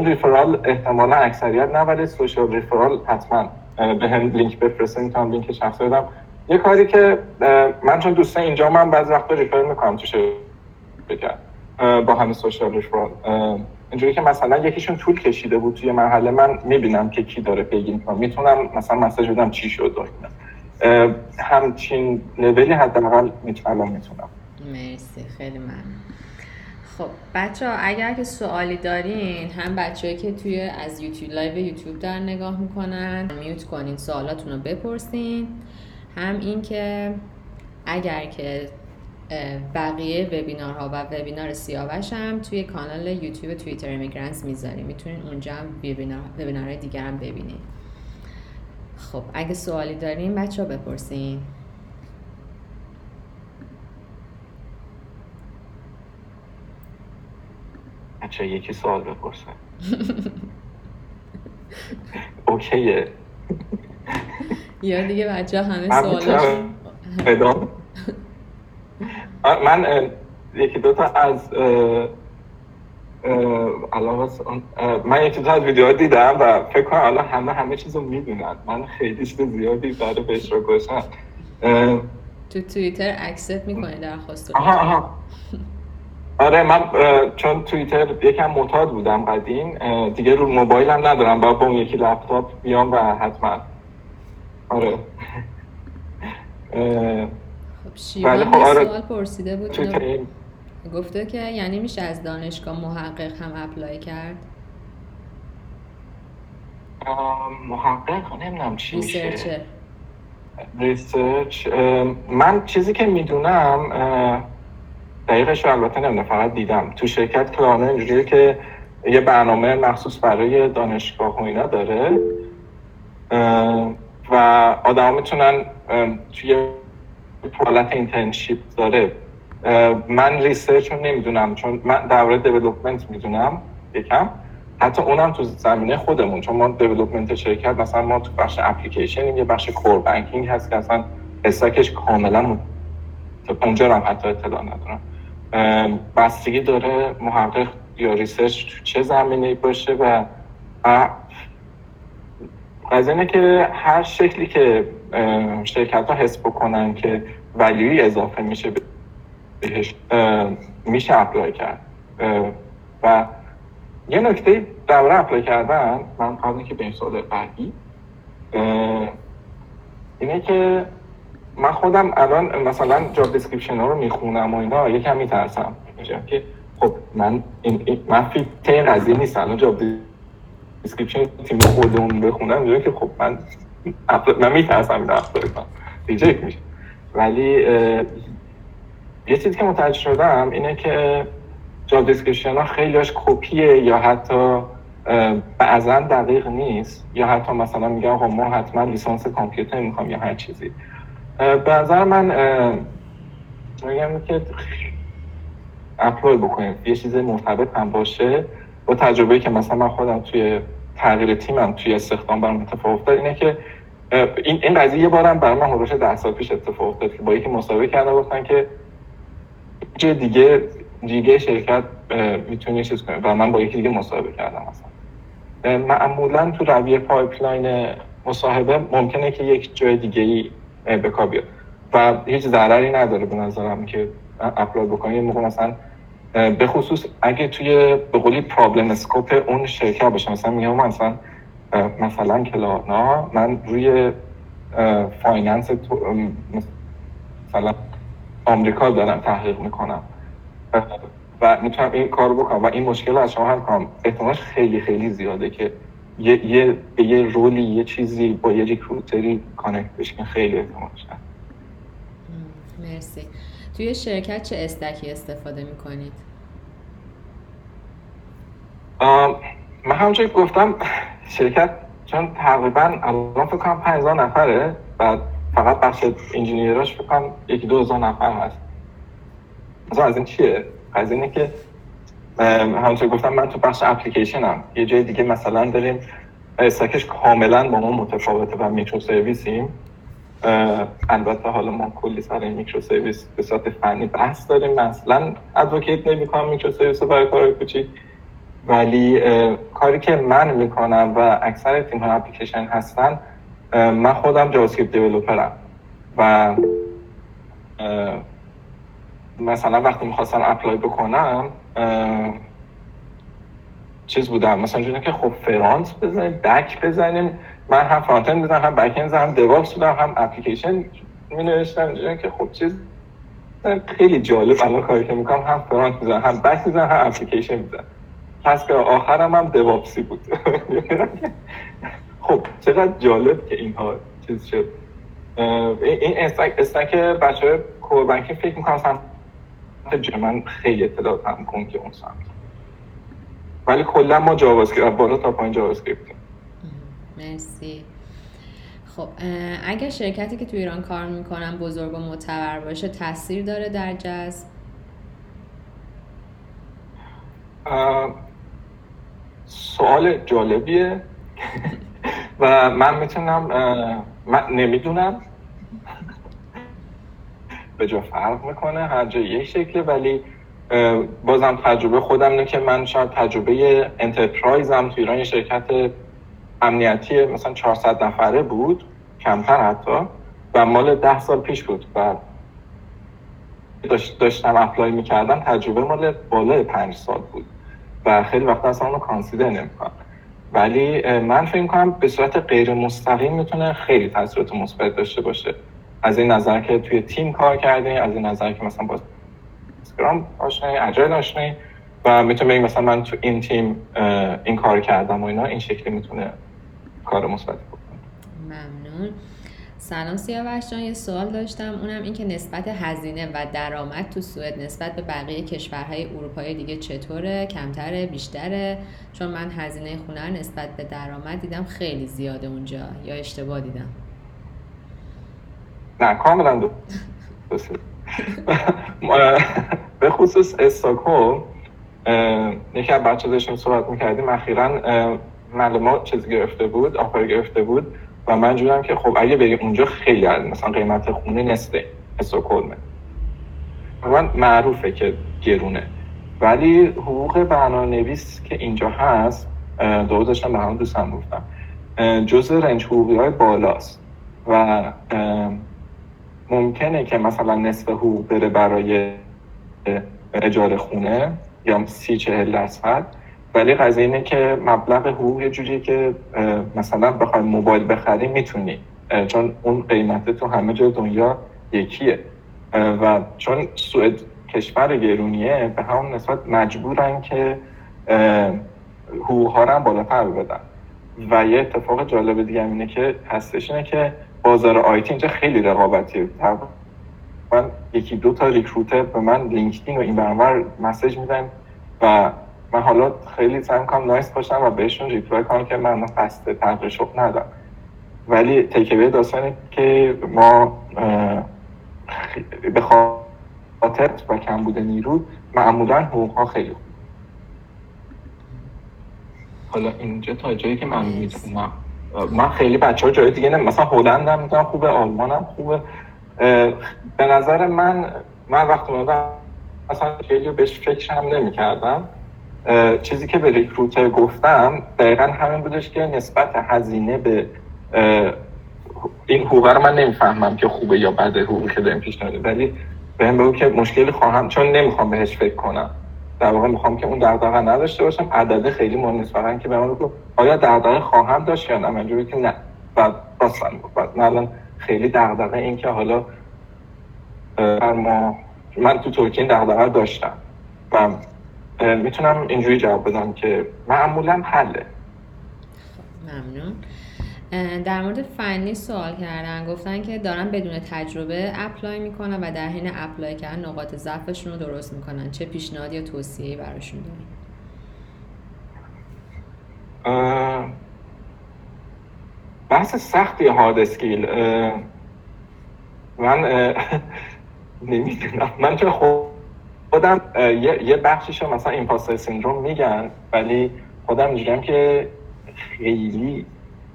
چون referral احتمالا اکثریت نه ولی social referral حتما به هم لینک بفرستین. می‌تونم لینک شخصی بدم. یه کاری که من چون دوستان اینجا من بعضی وقتا refer می‌کنم تو شرکت با همین social referral. اینجوری که مثلا یکیشون طول کشیده بود توی مرحله من می‌بینم که کی داره پیگیر می‌کنم می‌تونم مثلا message بدم چی شد همچین لولی حداقل می‌تونم می‌تونم. مرسی خیلی ممنون. خب بچه ها اگر که سوالی دارین هم بچه که توی از یوتیوب live یوتیوب دارن نگاه می‌کنن unmute کنین سوالاتون رو بپرسین. هم این که اگر که بقیه وبینارها و وبینار سیاوش هم توی کانال یوتیوب توییتر امیگرانس می‌ذاریم می‌تونین اونجا هم وبینار دیگر هم ببینین. خب اگه سوالی دارین بچه ها بپرسین. بچه یکی سوال بپرسه اوکیه. یا دیگه بچه همه سوالاش من یکی دوتا از علاوه من یکی دو از ویدیوها دیدم و فکر کنم الان همه همه چیز رو می‌دونن. من خیلی چیز زیادی برای به اشتراک گذاشتم. تو توییتر اکسپت می‌کنی درخواست آها آها. آره من چون توییتر یکم معتاد بودم قدیم دیگه رو موبایلم ندارم با اون یکی لپتاپ بیام و حتما. آره. خب شیوان خب آره. سوال پرسیده بود. گفته که یعنی میشه از دانشگاه محقق هم اپلای کرد؟ محقق؟ نمی‌دونم چی میشه. research من چیزی که می‌دونم دقیقش رو البته نمی‌دونم فقط دیدم. تو شرکت کلانه اینجوریه که یه برنامه مخصوص برای دانشگاه و اینا داره. و آدم می‌تونن توی حالت internship داره. من research رو نمی‌دونم چون من درباره development می‌دونم یکم. حتی اونم تو زمینه خودمون چون ما development شرکت مثلا ما تو بخش اپلیکیشن یه بخش core banking هست که اصلا stack ش کاملا اونجا هم حتی اطلاع ندارم. بستگی داره محقق یا research تو چه زمینه باشه و از اینه که هر شکلی که شرکت ها حس بکنن که ولیوی اضافه میشه بهش میشه apply کرد. و یه نکته درباره apply کردن من قبل که به این سوال بعدی اینه که من خودم الان مثلا job description ها رو می‌خونم و اینا یکم میترسم. که خب من این من fit این قضیه نیست. الان job description تیم خودمون بخونم. میگه که خب من من میترسم این apply کنم reject میشه. ولی یه چیزی که متوجه شدم اینه که job description ها خیلیش کپیه یا حتی بعضا دقیق نیست. یا حتی مثلا میگن خب ما حتما لیسانس کامپیوتر می‌خوام یا هر چیزی. به نظر من میگم که اپلای بکنیم. یه چیز مرتبط هم باشه با تجربه که مثلا من خودم توی تغییر تیمم توی استخدام برام اتفاق افتاد اینه که این این قضیه یه بارم برای من حدود ده سال پیش اتفاق افتاد که با یکی مسابقه کردن گفتن که جای دیگه دیگه شرکت می‌تونه چیز کنه و من با یکی دیگه مصاحبه کردم مثلا. معمولا تو رویه pipeline مصاحبه ممکنه که یک جای دیگه ای به کار بیاد. و هیچ ضرری نداره به نظرم که apply بکنی موقع مثلا به خصوص اگه توی به قولی problem scope اون شرکت باشه. مثلا میگم مثلا مثلا Klarna من روی finance مثلا آمریکا دارم تحقیق می‌کنم. و می‌تونم این کار بکنم و این مشکل از شما حل کنم. احتمالش خیلی خیلی زیاده که یه یه به یه رولی یه چیزی با یه ریکروتری کانکت بشین خیلی احتمالش مرسی توی شرکت چه استکی استفاده می‌کنید؟ من همونجایی گفتم شرکت چون تقریبا الان فکر کنم 5000 نفره و فقط بخش engineer اش فکر کنم یکی دو هزار نفر هست مثلا از این چیه؟ از اینه که همونطور گفتم من تو بخش اپلیکیشن هم یه جای دیگه مثلا داریم stack ش کاملا با ما متفاوته و microservice یم البته حالا ما کلی سر این microservice به صورت فنی بحث داریم. مثلا advocate نمی کنم microservice برای کار کوچیک. ولی کاری که من می‌کنم و اکثر تیم های اپلیکیشن هستن من خودم JavaScript developer م و مثلا وقتی می‌خواستم apply بکنم چیز بودم. مثلا جوری که خب front بزنیم back بزنیم. من هم front-end بزنم هم back-end هم DevOps بودم هم اپلیکیشن می نوشتم که خب چیز خیلی جالب الان کاری که می‌کنم. هم front می‌زنم هم back می‌زنم هم اپلیکیشن می‌زنم پس که آخرم هم DevOps ی بود. خب چقدر جالب که اینها چیز شد. این stack بچه های core bank ی فکر می‌کنم من خیلی اطلاعات هم کن که اون سمت. ولی کلا ما JavaScript بالا تا پایین JavaScript مرسی. خب اگر شرکتی که تو ایران کار می‌کنن بزرگ و معتبر باشه تاثیر داره در جذب؟ سوال جالبیه. و من می‌تونم من نمی‌دونم. به جا فرق می‌کنه هر جا یک شکله ولی بازم تجربه خودم نه که من شاید تجربه انترپرایزم تو ایران یه شرکت امنیتی مثلا 400 نفره بود کمتر حتی و مال ده سال پیش بود و داشتم اپلای می‌کردم تجربه مال بالای پنج سال بود و خیلی وقت اصلا اونو کانسیدر نمی‌کنم. ولی من فکر کنم به صورت غیر مستقیم می‌تونه خیلی تاثیرات مثبت داشته باشه. از این نظر که توی تیم کار کردیم از این نظر که مثلا با اسکرام آشنایی اجایل آشنایی و می‌تونه بگیم مثلا من تو این تیم این کار کردم و اینا این شکلی می‌تونه کار مثبت ممنون. سلام سیاوش جان یه سوال داشتم. اونم این که نسبت هزینه و درآمد تو سوئد نسبت به بقیه کشورهای اروپایی دیگه چطوره؟ کمتره؟ بیشتره؟ چون من هزینه خونه نسبت به درآمد دیدم خیلی زیاده اونجا یا اشتباه دیدم؟ نه کاملا درسته. به خصوص استاکهلم یکی از بچه داشتیم صحبت می‌کردیم اخیرا معلومات چیز گرفته بود آفر گرفته بود و من جورم که خب اگه بری اونجا خیلی هست مثلا قیمت خونه نصفه استوکلمه من معروفه که گرونه. ولی حقوق برنامه نویس که اینجا هست دو داشتم به هم دوستم گفتم. جز رنج حقوقی های بالاست. و ممکنه که مثلا نصف حقوق بره برای اجاره خونه یا سی چهل درصد ولی قضیه اینه که مبلغ حقوق یه جوریه که مثلا بخوای موبایل بخری می‌تونی. چون اون قیمت تو همه جای دنیا یکیه. و چون سوئد کشور گرونیه به همون نسبت مجبورن که حقوق ها رو هم بالاتر بدن. و یه اتفاق جالب دیگه اینه که هستش اینه که بازار IT اینجا خیلی رقابتیه من یکی دو تا recruiter به من LinkedIn و این برنامه message میدن و من حالا خیلی سعی کنم nice باشم و بهشون reply کنم که من قصد تغییر شغل ندارم. ولی تکیوی داستانه که ما به خاطر و کم بوده نیرو معمولا حقوق ها خیلی خوب. حالا اینجا تا جایی که من می‌تونم من خیلی بچه ها جای دیگه نه مثلا هلند هم می‌تونم خوبه آلمان هم خوبه به نظر من من وقتی اومدم اصلا خیلی بهش فکر هم نمی کردم. چیزی که به ریکروتر گفتم دقیقا همین بودش که نسبت هزینه به این حقوق رو من نمی‌فهمم که خوبه یا بده حقوقی که داریم پیش ولی به بگو که مشکلی خواهم چون نمی‌خوام بهش فکر کنم. در واقع می‌خوام که اون دغدغه نداشته باشم. عدد خیلی مهم نیست. فقط که به من آیا دغدغه خواهم داشت یا نه. من که نه. بعد راستن. من الان خیلی دغدغه این که حالا ما من تو ترکیه دغدغه داشتم. و می‌تونم اینجوری جواب بدم که معمولا حله. ممنون. در مورد فنی سوال کردن گفتن که دارن بدون تجربه apply می‌کنن و در حین apply کردن نقاط ضعفشون رو درست می‌کنن. چه پیشنهاد یا توصیه‌ای براشون داریم بحث سختی hard skill من نمی‌دونم. من چه خودم یه, بخشیشو مثلا impostor syndrome میگن ولی خودم اینجوریم که خیلی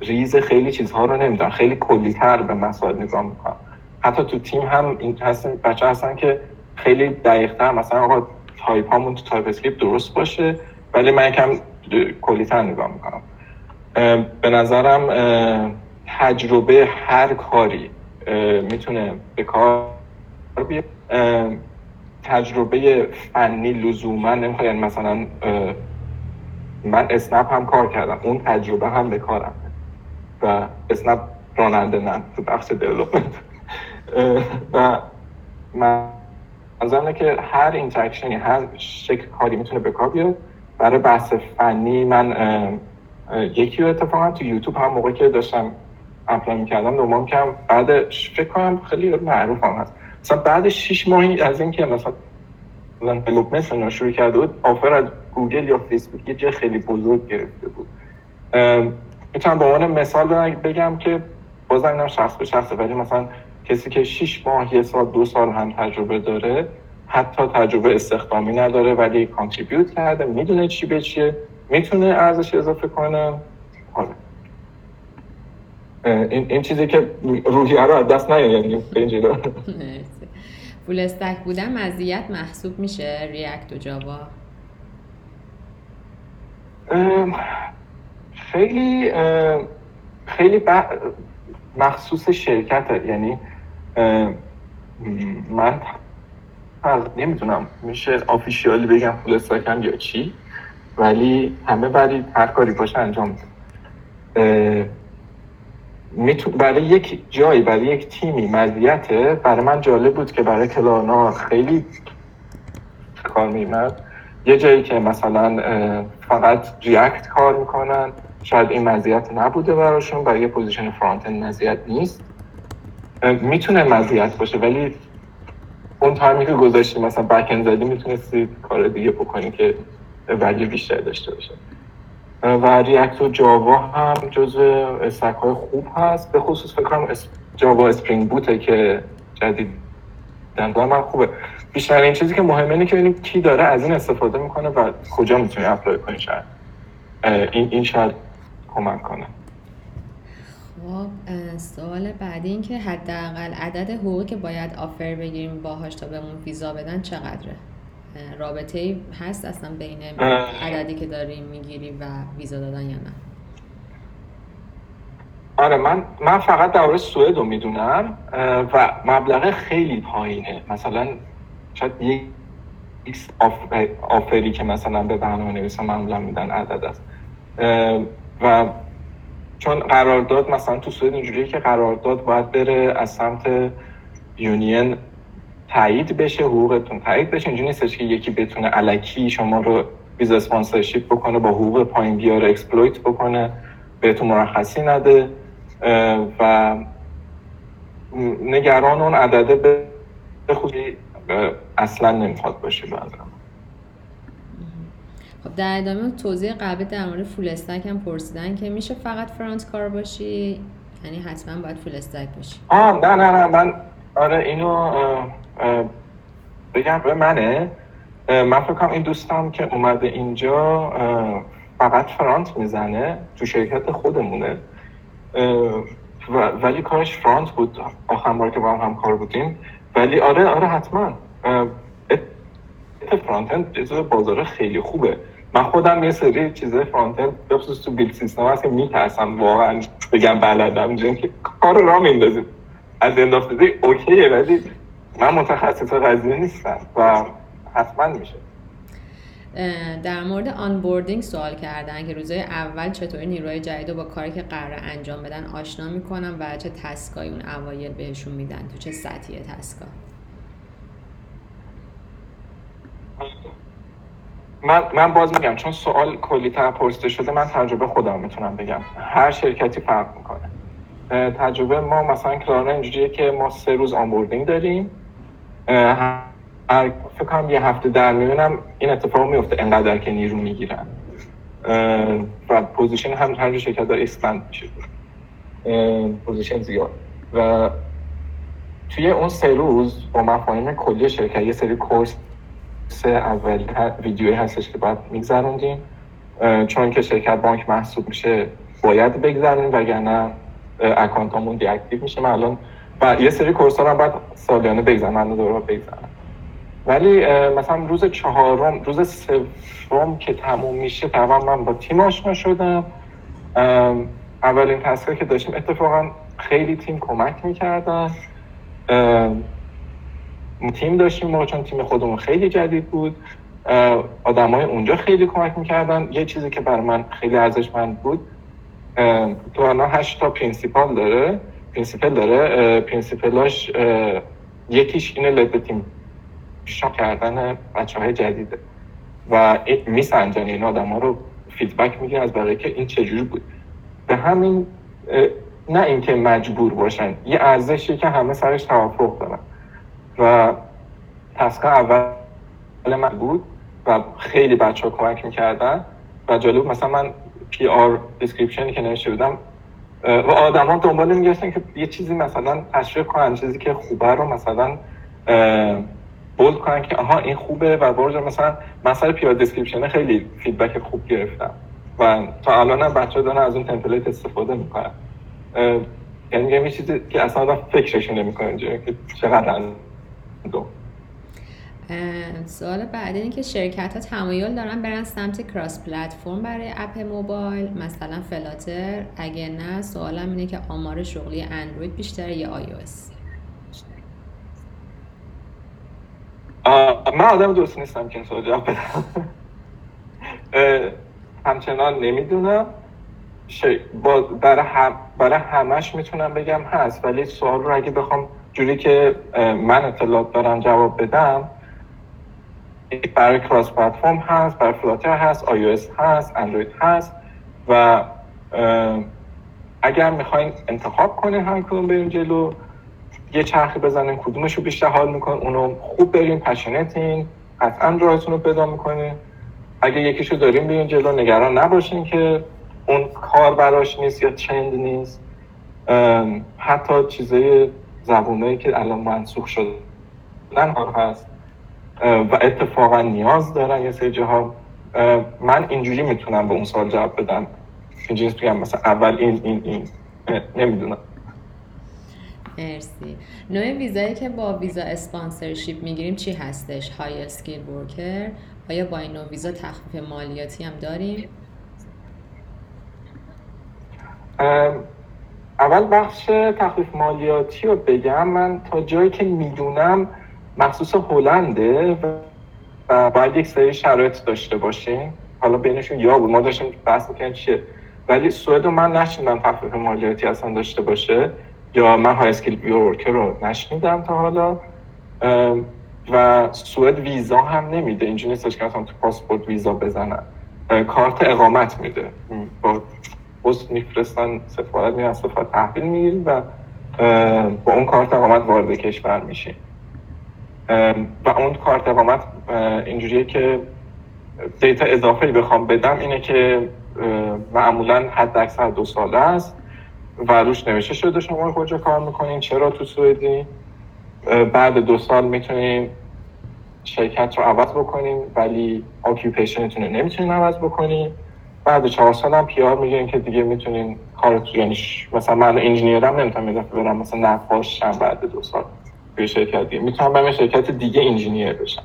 ریز خیلی چیزها رو نمی‌دونم. خیلی کلیتر به مسائل نگاه می‌کنم. حتی تو تیم هم این هستن بچه هستن که خیلی دقیقتر مثلا آقا تایپ همون تو TypeScript درست باشه ولی من کم کلیتر نگاه می‌کنم. به نظرم تجربه هر کاری می‌تونه به کار بیاد. تجربه فنی لزوما نمی‌خواد یعنی مثلا من اسنپ هم کار کردم اون تجربه هم به کارم. و اسنپ راننده نه تو بخش development و من منظورم که هر interaction ی هر شکل کاری می‌تونه به کار بیاد برای بحث فنی من یکی رو اتفاقا تو یوتیوب هم موقعی که داشتم apply می‌کردم دوم کم بعد فکر کنم خیلی معروف هم هست. مثلا بعد شیش ماهی از اینکه مثلا دیولپمنت شروع کرده بود آفر از گوگل یا فیسبوک یه خیلی بزرگ گرفته بود. می‌تونم به عنوان مثال بگم که بازم اینم شخص به شخصه ولی مثلا کسی که 6 ماه یه سال دو سال هم تجربه داره حتی تجربه استخدامی نداره ولی کانتریبیوت کرده می‌دونه چی به چیه می‌تونه ارزش اضافه کنه. حالا. این, این چیزی که روحیه رو از دست نیاره یعنی به فول استک بودن مزیت محسوب میشه ریاکت و جاوا خیلی خیلی مخصوص شرکت یعنی من نمی‌تونم میشه آفیشیالی بگم فول استکم یا چی ولی همه برای هر کاری باشه انجام برای یک جایی برای یک تیمی مزیته برای من جالب بود که برای Klarna خیلی کار میمد یه جایی که مثلا فقط React کار می‌کنن. شاید این مزیت نبوده براشون برای یه position front مزیت نیست. می‌تونه مزیت باشه ولی اون time ی که گذاشتی مثلا back زدی می‌تونستی کار دیگه بکنی که value ی بیشتر داشته باشه. و React و Java هم جز stack های خوب هست. به خصوص فکر کنم Java Spring Boot ه که جدید دندان من خوبه. بیشتر این چیزی که مهمه اینه که ببینیم کی داره از این استفاده می‌کنه و کجا می‌تونی apply شاید. این این شاید کمک کنه. خب سوال بعدی این که حداقل عدد حقوقی که باید offer بگیریم باهاش تا بهمون ویزا بدن چقدره؟ رابطه ای هست اصلا بین عددی که داریم می‌گیری و ویزا دادن یا نه؟ آره من من فقط در سوئد رو می‌دونم و مبلغ خیلی پایینه. مثلا شاید یک آفری که مثلا به برنامه نویسا معمولا میدن عدد است. و چون قرارداد مثلا تو سوئد اینجوریه که قرارداد باید بره از سمت union تایید بشه حقوقتون تایید بشه. اینجوری نیستش که یکی بتونه الکی شما رو ویزا sponsorship بکنه با حقوق پایین بیاره exploit بکنه بهتون مرخصی نده. و نگران اون عدده بیخودی اصلا نمی‌خواد باشه بعدم خب در ادامه توضیح قبل در مورد full stack هم پرسیدن که میشه فقط front کار باشی؟ یعنی حتما باید فول استک باشی. آه نه نه نه من آره اینو بگم به منه. من فکر کنم این دوستم که اومده اینجا فقط فرانت می‌زنه تو شرکت خودمونه. ولی کارش فرانت بود. آخر بار که با هم همکار بودیم. ولی آره آره حتما. فرانت اند بازار خیلی خوبه. من خودم یه سری چیزای فرانت اند تو بیل سیستم هست که میترسم واقعا بگم بلدم. که کار را میندازیم. از اندافتازی اوکیه ولی من متخصص قضیه نیستم و حتما میشه. در مورد آنبوردینگ سوال کردن که روزهای اول چطوری نیروهای جدید رو با کاری که قرار انجام بدن آشنا می‌کنن و چه تسکایی اون اوایل بهشون میدن؟ تو چه سطحی تسکا من, من باز میگم چون سوال کلی تر پرسیده شده من تجربه خودم می‌تونم بگم. هر شرکتی فرق می‌کنه. تجربه ما مثلا کلارنا اینجوریه که ما سه روز onboarding داریم. فکر کنم یه هفته در میونم این اتفاق میفته انقدر که نیرو می‌گیرن. و position هم هر شرکت داره expand میشه. position زیاد. و توی اون سه روز با مفاهیم کلی شرکت یه سری course سه اولی ویدیوی هستش که باید میگذروندیم. چون که شرکت بانک محسوب میشه باید بگذرونیم وگرنه اکانتامون دی اکتیو میشه. من الان و یه سری کورس هم بعد سالیانه بگذارم من دوباره بگذارم ولی مثلا روز چهارم روز سوم که تموم میشه تقریبا من با تیم آشنا شدم. اولین تصویر که داشتیم اتفاقا خیلی تیم کمک می‌کردن تیم داشتیم ما چون تیم خودمون خیلی جدید بود آدمای اونجا خیلی کمک می‌کردن. یه چیزی که بر من خیلی ارزشمند بود تو الان هشت تا پرینسیپال داره. پرینسیپل داره پرینسیپلاش یکیش اینه لد تیم شاک کردن بچه های جدیده و میسنجن. این آدم ها رو فیدبک میگن از بقیه که این چجوری بود. به همین نه اینکه مجبور باشن یه ارزشی که همه سرش توافق دارن. و task اول من بود و خیلی بچه ها کمک می‌کردن و جالب مثلا من PR description ی که نوشته بودم و آدم ها دنبال میگشتن که یه چیزی مثلا تشریح کنن چیزی که خوبه رو مثلا bold کنن که آها این خوبه و برج مثلا مثلا PR description خیلی feedback خوب گرفتم و تا الان هم بچه دارن از اون template استفاده می‌کنن. یعنی یه چیزی که اصلا فکرش نمی‌کنن که چقدر دو. سوال بعدی اینه که شرکت ها تمایل دارن برن سمت کراس پلتفرم برای اپ موبایل. مثلا فلاتر. اگه نه سوالم اینه که آمار شغلی اندروید بیشتره یا آی من آدم دوست نیستم که این سوال جواب بدم. همچنان نمی‌دونم. برای, هم... برای همش می‌تونم بگم هست ولی سوال رو اگه بخوام جوری که من اطلاعات دارم جواب بدم برای کراس پلتفرم هست برای فلاتر هست آی هست اندروید هست و اگر می‌خواین انتخاب کنین هر کدوم بریم جلو یه چرخی بزنین کدومش رو بیشتر حال می‌کنین اونو خوب بریم پشنتین قطعا راهتون رو پیدا می‌کنین. اگه یکیشو داریم بریم جلو نگران نباشین که اون کار براش نیست یا چند نیست. حتی چیزای زبونایی که الان منسوخ شده هست. و اتفاقا نیاز دارن یه سری جاها. من اینجوری می‌تونم به اون سوال جواب بدم. اینجوری بگم مثلا اول این این این. نمی‌دونم. مرسی. نوع ویزایی که با ویزا اسپانسرشیپ می‌گیریم چی هستش؟ های اسکیل ورکر آیا با این نوع ویزا تخفیف مالیاتی هم داریم؟ اول بخش تخفیف مالیاتی رو بگم. من تا جایی که می‌دونم مخصوص هلنده و باید یک سری شرایط داشته باشیم. حالا بینشون یا بود. ما داشتیم بحث می‌کنیم چیه. ولی سوئد من نشنیدم تخفیف مالیاتی اصلا داشته باشه یا من high skill worker رو نشنیدم تا حالا. و سوئد ویزا هم نمیده. اینجوری نیستش که اصلا تو پاسپورت ویزا بزنن. کارت اقامت میده. با پست میفرستن سفارت میرن سفارت تحویل می‌گیریم و با اون کارت اقامت وارد کشور میشیم. و اون کارت اقامت اینجوریه که data اضافه بخوام بدم اینه که معمولا حد اکثر دو ساله است و روش نوشته شده شما کجا کار می‌کنین چرا تو سوئدی؟ بعد دو سال می‌تونین شرکت رو عوض بکنیم ولی آکیوپیشنتون رو نمی‌تونین عوض بکنین. بعد چهار سال هم پیار میگین که دیگه می‌تونین کار یعنی مثلا من انجینیرم نمی‌تونم یه برم مثلا نقاشم بعد دو سال به شرکت دیگه. می‌تونم برم شرکت دیگه انجینیر بشم.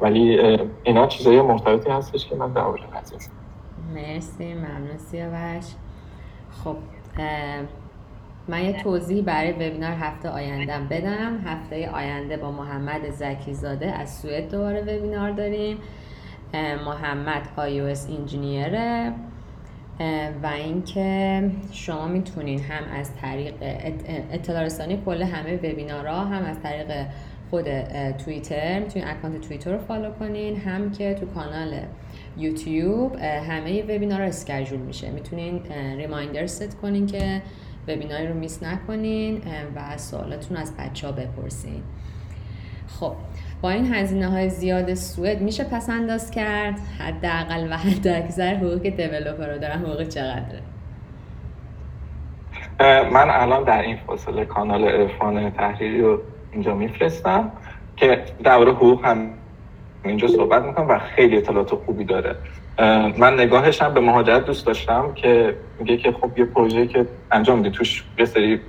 ولی اینا چیزای مرتبطی هستش که من در مرسی ممنون سیاوش. خب من یه توضیح برای وبینار هفته آیندهم بدم. هفته آینده با محمد زکی زاده از سوئد دوباره وبینار داریم. محمد iOS انجینیره و اینکه شما می‌تونین هم از طریق اطلاع رسانی کل همه وبینارها هم از طریق خود توییتر می‌تونین اکانت توییتر رو follow کنین هم که تو کانال یوتیوب همه وبینار رو schedule میشه. می‌تونین reminder set کنین که وبیناری رو miss نکنین و سوالاتون از بچه ها بپرسین. خب با این هزینه های زیاد سوئد میشه پس انداز کرد؟ حداقل و حد اکثر حقوق developer رو دارن حقوق چقدره؟ من الان در این فاصله کانال ارفان تحریری رو اینجا میفرستم که در حقوق هم اینجا صحبت می‌کنم و خیلی اطلاعات خوبی داره. من نگاهش هم به مهاجرت دوست داشتم که میگه که خب یه پروژه که انجام میده توش یه سری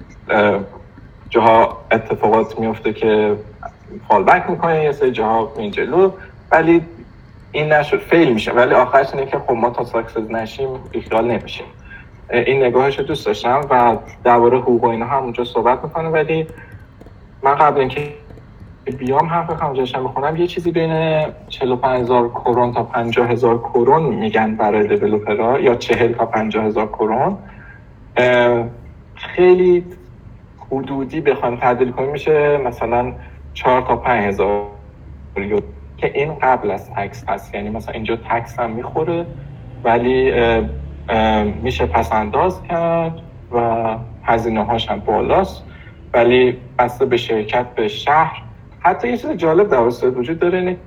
جاها اتفاقات میفته که fallback می‌کنه یه سری جاها این جلو ولی این نشد fail میشه. ولی آخرش اینه که خب ما تا success نشیم بیخیال نمیشیم. این نگاهش رو دوست داشتم و درباره حقوق و اینا هم اونجا صحبت می‌کنه ولی من قبل اینکه بیام حرف خمجاشم بخونم یه چیزی بین 45 هزار کرون تا 50 هزار کرون میگن برای دیولوپرها یا 40 تا 50 هزار کرون. خیلی حدودی بخوایم تعدیل کنیم میشه. مثلا 4 تا 5 هزار که این قبل از تکس هست. یعنی مثلا اینجا تکس هم می‌خوره ولی میشه پس انداز کرد و هزینه هاش هم بالاست. ولی بسته به شرکت به شهر. حتی یه چیز جالب در وجود داره اینه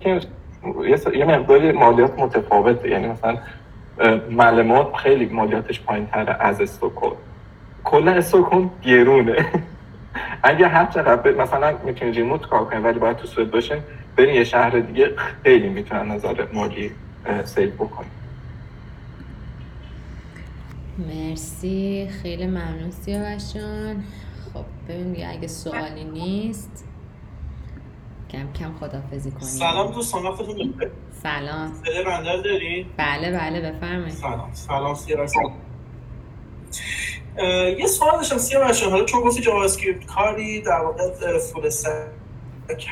که یه مقداری مالیات متفاوته. یعنی مثلا معلومات خیلی مالیاتش پایین تره از استوکل کلا استوکل گرونه. اگه هر چقدر مثلا می‌تونید ریموت کار کنید ولی باید تو سوئد باشین برین یه شهر دیگه خیلی می‌تونن نظر مالی save بکنید مرسی. خیلی ممنون سیاوش جان. خب ببین اگه سوالی نیست کم کم خدافزی کنیم. سلام دوستان وقتتون سلام. صدای بنده دارین بله بله بفرمایید. سلام. سلام سیاوش یه سوال داشتم سیاوش حالا چون گفتی JavaScript کاری در واقع full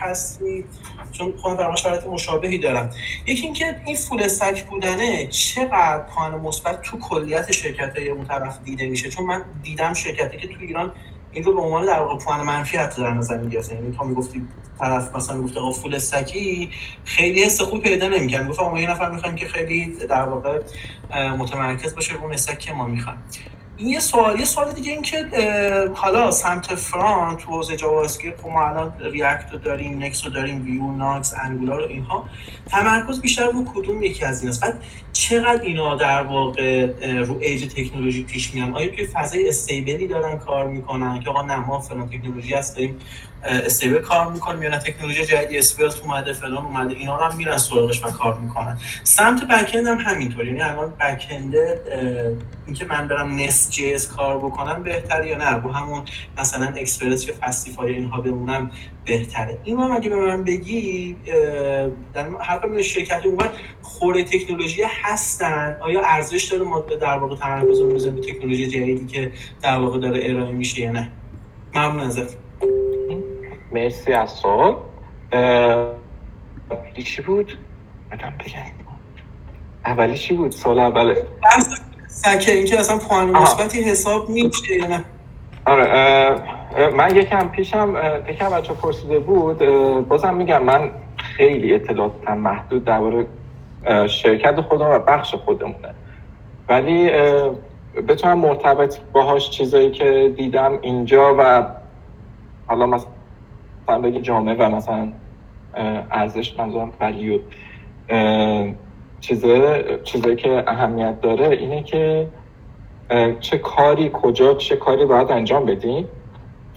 هستی چون خودم برام شرایط مشابهی دارم. یکی اینکه این فول استک بودنه چقدر پوان مثبت تو کلیت شرکت های اون طرف دیده میشه؟ چون من دیدم شرکتی که تو ایران این رو به عنوان در واقع پوان منفی حتی در نظر یعنی تا می‌گفتی طرف مثلا می‌گفت آقا فول استکی خیلی حس خوب پیدا نمی‌کنه گفت ما یه نفر می‌خوایم که خیلی در واقع متمرکز باشه اون استک که ما می‌خوایم. این یه سوال یه سوال دیگه این که حالا سمت front تو حوزه JavaScript خب ما الان React رو داریم نکس رو داریم Vue Nuxt Angular و اینها تمرکز بیشتر رو کدوم یکی از ایناست؟ بعد چقدر اینا در واقع رو ایج تکنولوژی پیش میان؟ آیا که فضای stable ی دارن کار می‌کنن؟ که آقا نه ما فلان تکنولوژی هست داریم stable کار می‌کنیم یا نه؟ تکنولوژی جدید Svelte اومده فلان اومده اینا هم میرن سراغش و کار می‌کنن. سمت back هم همینطور. یعنی الان back اینکه من برم NestJS کار بکنم بهتره یا نه؟ رو همون مثلا اکسپرس یا Fastify اینها بمونم بهتره. این هم اگه به من بگی در هر کدوم شرکت اون خوره تکنولوژی هستن. آیا ارزش داره ما در واقع تمرکز رو بزنیم تکنولوژی جدیدی که در واقع داره ارائه میشه یا نه؟ ممنون ازت. مرسی از سوال. چی بود؟ بگم. اولی چی بود؟ سال اوله سکه اینکه اصلا پوان مثبتی حساب میشه یا نه؟ آره من یکم پیشم یکم بچه پرسیده بود بازم میگم من خیلی اطلاعاتم محدود درباره شرکت خودم و بخش خودمونه. ولی بتونم مرتبط باهاش چیزایی که دیدم اینجا و حالا مثلا بگی جامعه و مثلا ارزش منظورم ولیو. چیزایی که اهمیت داره اینه که چه کاری کجا چه کاری باید انجام بدیم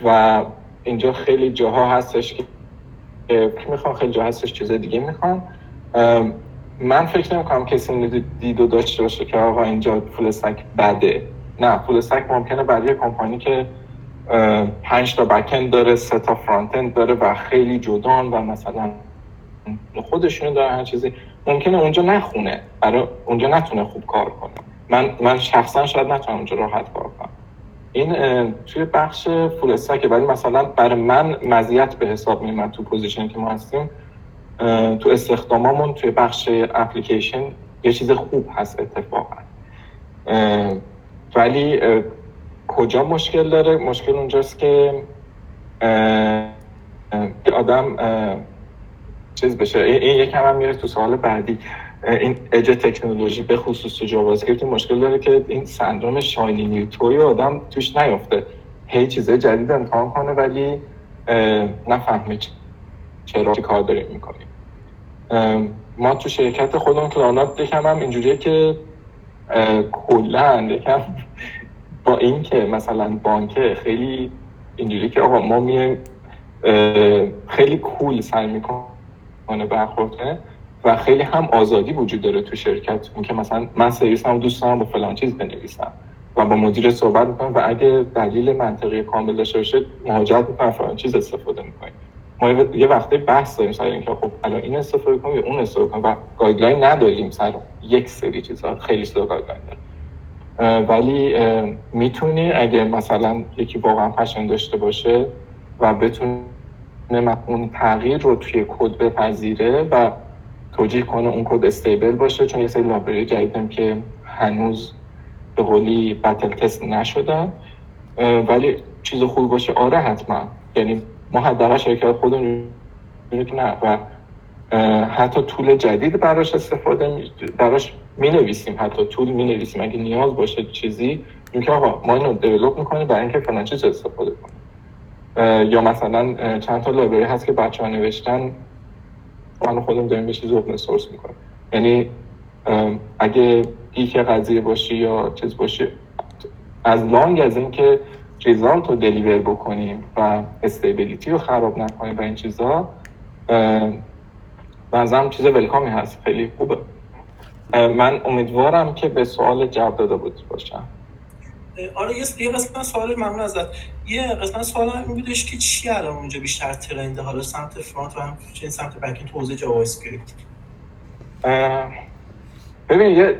و اینجا خیلی جاها هستش که می‌خوان خیلی جا هستش چیز دیگه می‌خوان من فکر نمی کنم کسی این دیدو داشته باشه که آقا اینجا فول بده. نه فول ممکنه برای کمپانی که پنج تا backend داره سه تا front داره و خیلی جدان و مثلا خودشون داره هر چیزی. ممکنه اونجا نخونه. برای اونجا نتونه خوب کار کنه. من من شخصا شاید نتونم اونجا راحت کار کنم. این توی بخش full stack ولی مثلا برای من مزیت به حساب میمد تو position که ما هستیم. تو استخداممون توی بخش اپلیکیشن یه چیز خوب هست اتفاقا. ولی کجا مشکل داره؟ مشکل اونجاست که آدم چیز بشه. این یکم هم میره تو سوال بعدی. این اج تکنولوژی به خصوص تو JavaScript مشکل داره که این سندروم shiny new toy آدم توش نیفته هی چیزای جدید امتحان کنه ولی نفهمه چرا کار داریم می‌کنیم. ما تو شرکت خودمون کلارنا یکم هم اینجوریه که کلا یکم با این که مثلا بانکه خیلی اینجوری که آقا ما میایم خیلی cool سعی می‌کنه برخورده و خیلی هم آزادی وجود داره تو شرکت. اینکه مثلا من سرویسم دوست دارم با فلان چیز بنویسم و با مدیر صحبت می‌کنم و اگه دلیل منطقی کامل داشته باشه مهاجرت می‌کنم فلان چیز استفاده می‌کنیم ما یه وقتی بحث داریم سر اینکه خب الان این استفاده کنیم یا اون استفاده کنیم و guideline نداریم سر یک سری چیزا خیلی slow guideline ولی می‌تونی اگه مثلا یکی واقعا passion داشته باشه و بتونه اون تغییر رو توی کد بپذیره و توجیه کنه اون کد stable باشه چون یه سری library جدیدم که هنوز به قولی battle test نشدن ولی چیز خوب باشه آره حتما. یعنی ما حداقل شرکت خودمون نه. و حتی طول جدید براش استفاده براش می نویسیم حتی طول می نویسیم اگه نیاز باشه چیزی که آقا ما اینو دیولوب می‌کنیم برای اینکه فلان چیز استفاده کنیم. یا مثلا چند تا لایبرری هست که بچه ها نوشتن من خودم داریم به چیز اوپن سورس می‌کنیم. یعنی اگه گیک قضیه باشی یا چیز باشی از لانگ از اینکه result رو deliver بکنیم و stability رو خراب نکنیم و این چیزا بنظرم چیز welcome ی هست. خیلی خوبه. من امیدوارم که به سوال جواب داده بود باشم. آره یه قسمت سوال ممنون ازت. یه قسمت سوال این بودش که چی الان اونجا بیشتر trend ه؟ حالا سمت front و چه سمت back توی JavaScript ببین یه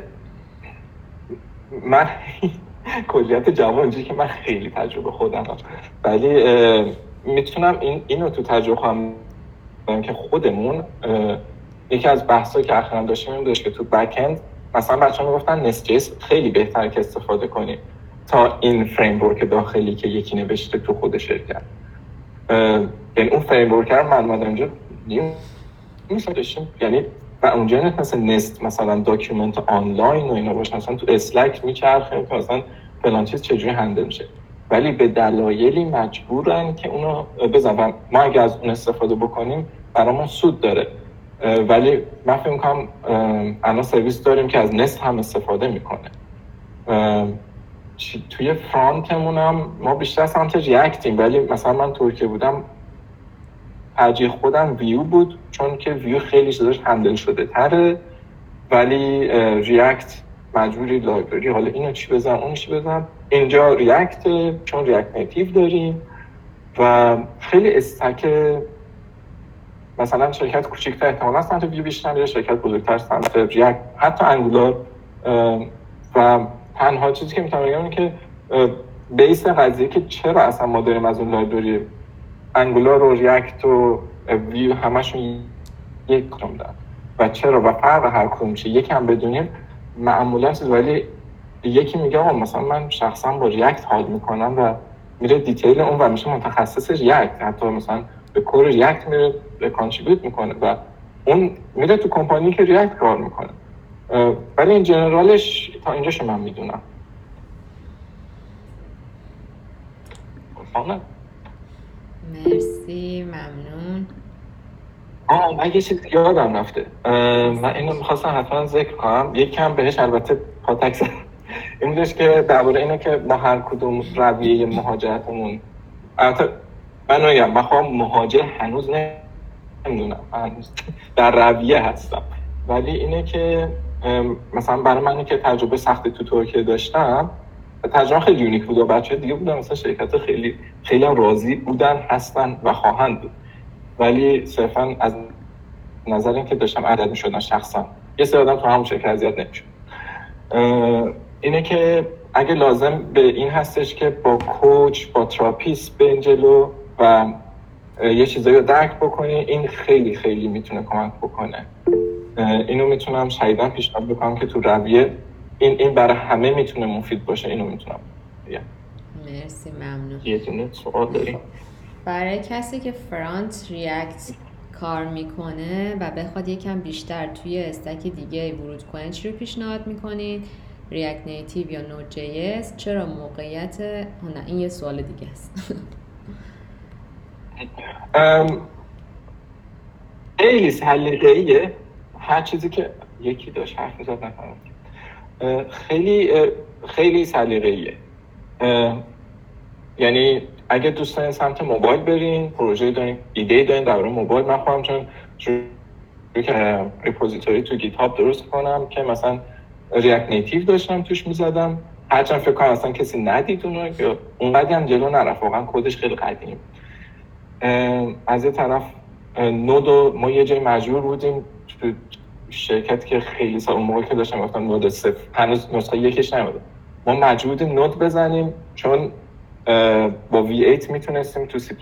من کلیت جواب اینجوری که من خیلی تجربه خودم ولی می‌تونم این اینو تو تجربه خواهم که خودمون یکی از بحثایی که اخیرا داشتیم این داشت که تو بک اند مثلا بچه ها می‌گفتن نست خیلی بهتر که استفاده کنیم تا این فریم داخلی که یکی نوشته تو خود شرکت. یعنی اون فریم ورک رو من اومدم اینجا یعنی و اونجا مثلا Nest مثلا document آنلاین و اینا باشه. مثلا تو Slack میچرخه که مثلا فلان چیز چجوری handle میشه. ولی به دلایلی مجبورن که اونو بزنن. ما اگه از اون استفاده بکنیم برامون سود داره. ولی من فکر می‌کنم الان سرویس داریم که از Nest هم استفاده می‌کنه. توی front مون هم ما بیشتر سمت React یم ولی مثلا من ترکیه بودم ترجیح خودم ویو بود چون که Vue خیلی چیزاش handle شده تره ولی React مجبوری library حالا اینو چی بزن اون چی بزن. اینجا React چون React Native داریم و خیلی stack مثلا شرکت کوچیکتر احتمالا سمت ویو بیشتر شرکت بزرگتر سمت React حتی Angular و تنها چیزی که می‌تونم بگم که base قضیه که چرا اصلا ما داریم از اون library Angular و React و Vue همشون یک کدوم و چرا؟ و فرق هر کدوم چه یکم بدونیم معمولا ولی یکی میگه آقا مثلا من شخصا با React حال می‌کنم و میره detail اون و میشه متخصص React. حتی مثلا به core React میره به contribute می‌کنه و اون میره تو کمپانی که React کار می‌کنه. ولی این جنرالش تا اینجاش من می‌دونم. مرسی ممنون. آه من یه چیز یادم رفته. من اینو می‌خواستم حتما ذکر کنم. یکم بهش البته پاتکس این بودش که درباره اینه که ما هر کدوم رویه مهاجرتمون البته من میگم من خواهم مهاجر هنوز نمی‌دونم. هنوز در رویه هستم. ولی اینه که مثلا برای من که تجربه سخت تو ترکیه داشتم تجربه خیلی یونیک بود و بچه دیگه بودن مثلا شرکت خیلی خیلی راضی بودن هستن و خواهند بود. ولی صرفا از نظر اینکه داشتم عدد می شخصا. یه سری آدم تو همون شرکت اذیت نمیشون اینه که اگه لازم به این هستش که با کوچ با تراپیس به جلو و یه چیزایی رو درک بکنی این خیلی خیلی می‌تونه کمک بکنه. اینو می‌تونم شایدن پیشنهاد بکنم که تو رویه این این برای همه می‌تونه مفید باشه اینو می‌تونم بگم. مرسی ممنون. یه دونه سوال داریم برای کسی که فرانت ریاکت کار می‌کنه و بخواد یکم بیشتر توی استک دیگه ورود کنه چی رو پیشنهاد می‌کنید؟ ریاکت نیتیو یا نود جی چرا موقعیت؟ نه این یه سوال دیگه است. خیلی سلیقه‌ایه. هر چیزی که یکی داشت حرف می‌زد نفهمم خیلی خیلی سلیقه‌ایه. یعنی اگه دوست دارین سمت موبایل برین پروژه دارین ایده دارین در موبایل من خواهم چون که repository تو GitHub درست کنم که مثلا React Native داشتم توش می‌زدم. هرچند فکر کنم اصلا کسی ندید اونو که اونقدی هم جلو نرفت. واقعا کدش خیلی قدیم. از یه طرف نود ما یه جای مجبور بودیم تو شرکت که خیلی سال موقع که داشتم گفتم نود صفر هنوز نسخه یکش نمیده ما مجبور نود بزنیم چون با V8 می‌تونستیم تو C++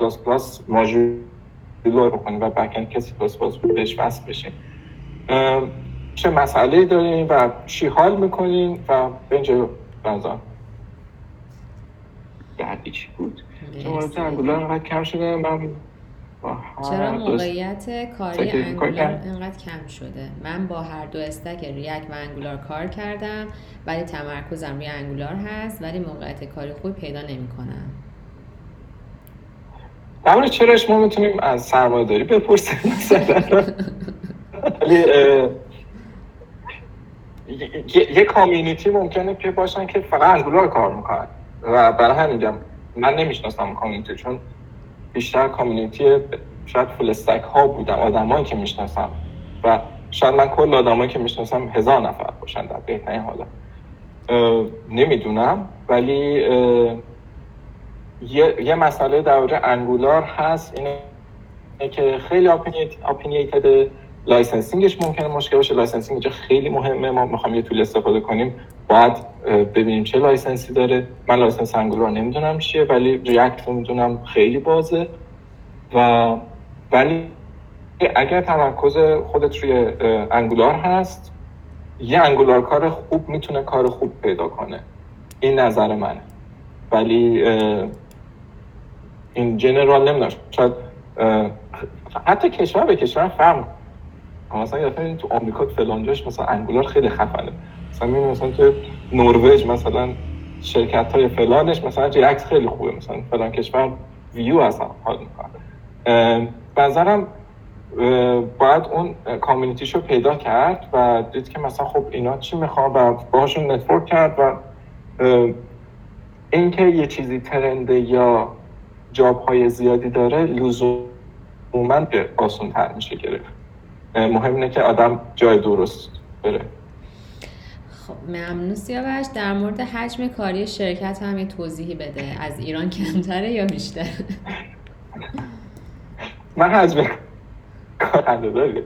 ماژول بکنیم و بکند که C++ بهش وصل بشیم. چه مسئله داریم و چی حال می‌کنیم و به اینجا بنظرم بعدی چی بود؟ چون انگولار کم شده من چرا موقعیت کاری انگولار اینقدر کم شده؟ من با هر دو استک ریاکت و انگولار کار کردم ولی تمرکزم روی انگولار هست ولی موقعیت کاری خوب پیدا نمی کنم در چراش ما می‌تونیم از سرمایه داری بپرسیم. مثلا ولی یه کامیونیتی ممکنه که باشن که فقط انگولار کار می‌کنن. و برای همین میگم من نمی‌شناسم کامیونیتی چون بیشتر کامیونیتی شاید فول ها بودن آدمایی که می‌شناسم. و شاید من کل آدمایی که می‌شناسم هزار نفر باشن در بهترین حالا نمی‌دونم ولی یه, یه مسئله در انگولار هست اینه که خیلی اپینیتد licensing ش ممکنه مشکل باشه. licensing اینجا خیلی مهمه. ما می‌خوام یه tool استفاده کنیم. باید ببینیم چه license ی داره. من license Angular نمی‌دونم چیه ولی React می‌دونم خیلی بازه. و ولی اگر تمرکز خودت روی Angular هست یه Angular کار خوب می‌تونه کار خوب پیدا کنه. این نظر منه. ولی این general نمی‌دونم. شاید حتی کشور به کشور فرق مثلا یه تو آمریکا فلانجاش مثلا Angular خیلی خفنه. مثلا می مثلا تو نروژ مثلا شرکت های فلانش مثلا React خیلی خوبه. مثلا فلان کشور ویو اصلا حال می‌کنه بنظرم باید اون community شو پیدا کرد و دید که مثلا خب اینا چی می‌خوان و باهاشون network کرد و اینکه یه چیزی ترنده یا جاب های زیادی داره لزوما آسون تر میشه گرفت. مهم اینه که آدم جای درست بره. خب ممنون سیاوش. در مورد حجم کاری شرکت هم یه توضیحی بده. از ایران کمتره یا بیشتر؟ من حجم کار داره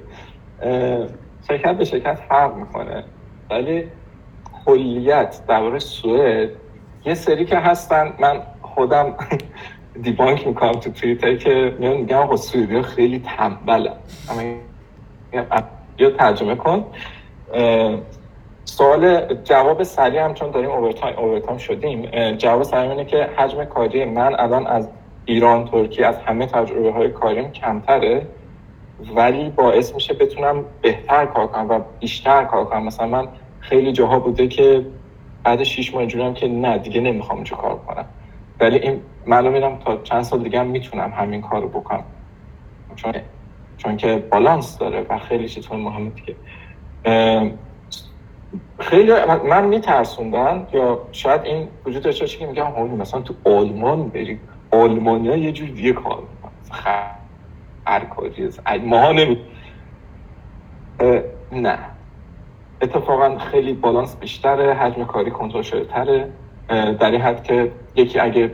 شرکت به شرکت فرق می‌کنه. ولی کلیت در سوئد یه سری که هستن. من خودم دیبانک می‌کنم تو توییتر که میان میگم آقا سوئدی خیلی تنبلن. یا ترجمه کن. سوال جواب سریع هم چون داریم اوورتایم شدیم. جواب سریع اینه که حجم کاری من الان از ایران ترکیه از همه تجربه های کاریم کمتره ولی باعث میشه بتونم بهتر کار کنم و بیشتر کار کنم. مثلا من خیلی جاها بوده که بعد شیش ماه اینجوریم که نه دیگه نمی‌خوام اینجا کار کنم. ولی این معلوم میدم تا چند سال دیگه هم می‌تونم همین کار رو بکنم. چون چون که بالانس داره و خیلی چیزهای مهمه دیگه. خیلی من میترسوندن یا شاید این وجود داشته که میگم مثلا تو آلمان بریم آلمانیا یه جور دیگه کار هر کاری ماها نمی نه. اتفاقا خیلی بالانس بیشتره حجم کاری کنترل شده تره. در این حد که یکی اگه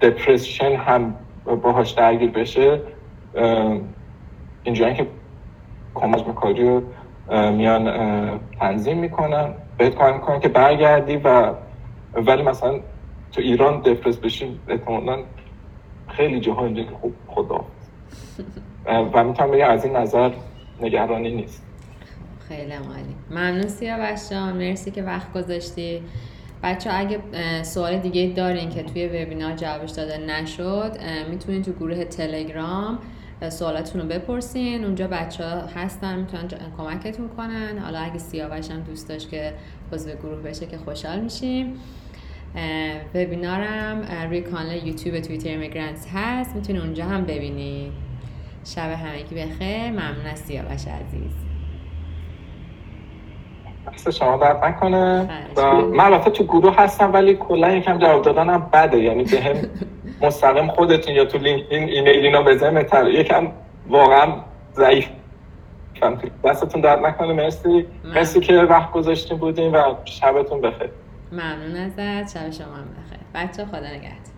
دپرشن هم باهاش درگیر بشه اینجوری که کمک کاری رو میان تنظیم می‌کنن بهت کمک می‌کنن که برگردی و ولی مثلا تو ایران دپرس بشی احتمالا خیلی جاها اینجا که خوب خدا و می‌تونم بگم از این نظر نگرانی نیست. خیلی عالی. ممنون سیاوش جان. مرسی که وقت گذاشتی. بچه اگه سوال دیگه دارین که توی وبینار جوابش داده نشد می‌تونین تو گروه تلگرام سوالاتون رو بپرسین. اونجا بچه ها هستن می‌تونن کمکتون کنن. حالا اگه سیاوش هم دوست داشت که عضو گروه بشه که خوشحال میشیم. وبینارم روی کانال YouTube Twitter Immigrants هست. می‌تونید اونجا هم ببینید شب همگی بخیر. ممنون از سیاوش عزیز. دست شما درد نکنه. من البته تو گروه هستم ولی کلا یکم جواب دادنم بده. یعنی به هم مستقیم خودتون یا تو LinkedIn ایمیل اینا بزنید یکم واقعا ضعیف. دستتون درد نکنه مرسی. مرسی که وقت گذاشتین بودین و شبتون بخیر. ممنون ازت. شب شما هم بخیر. بچه خدا نگهدار.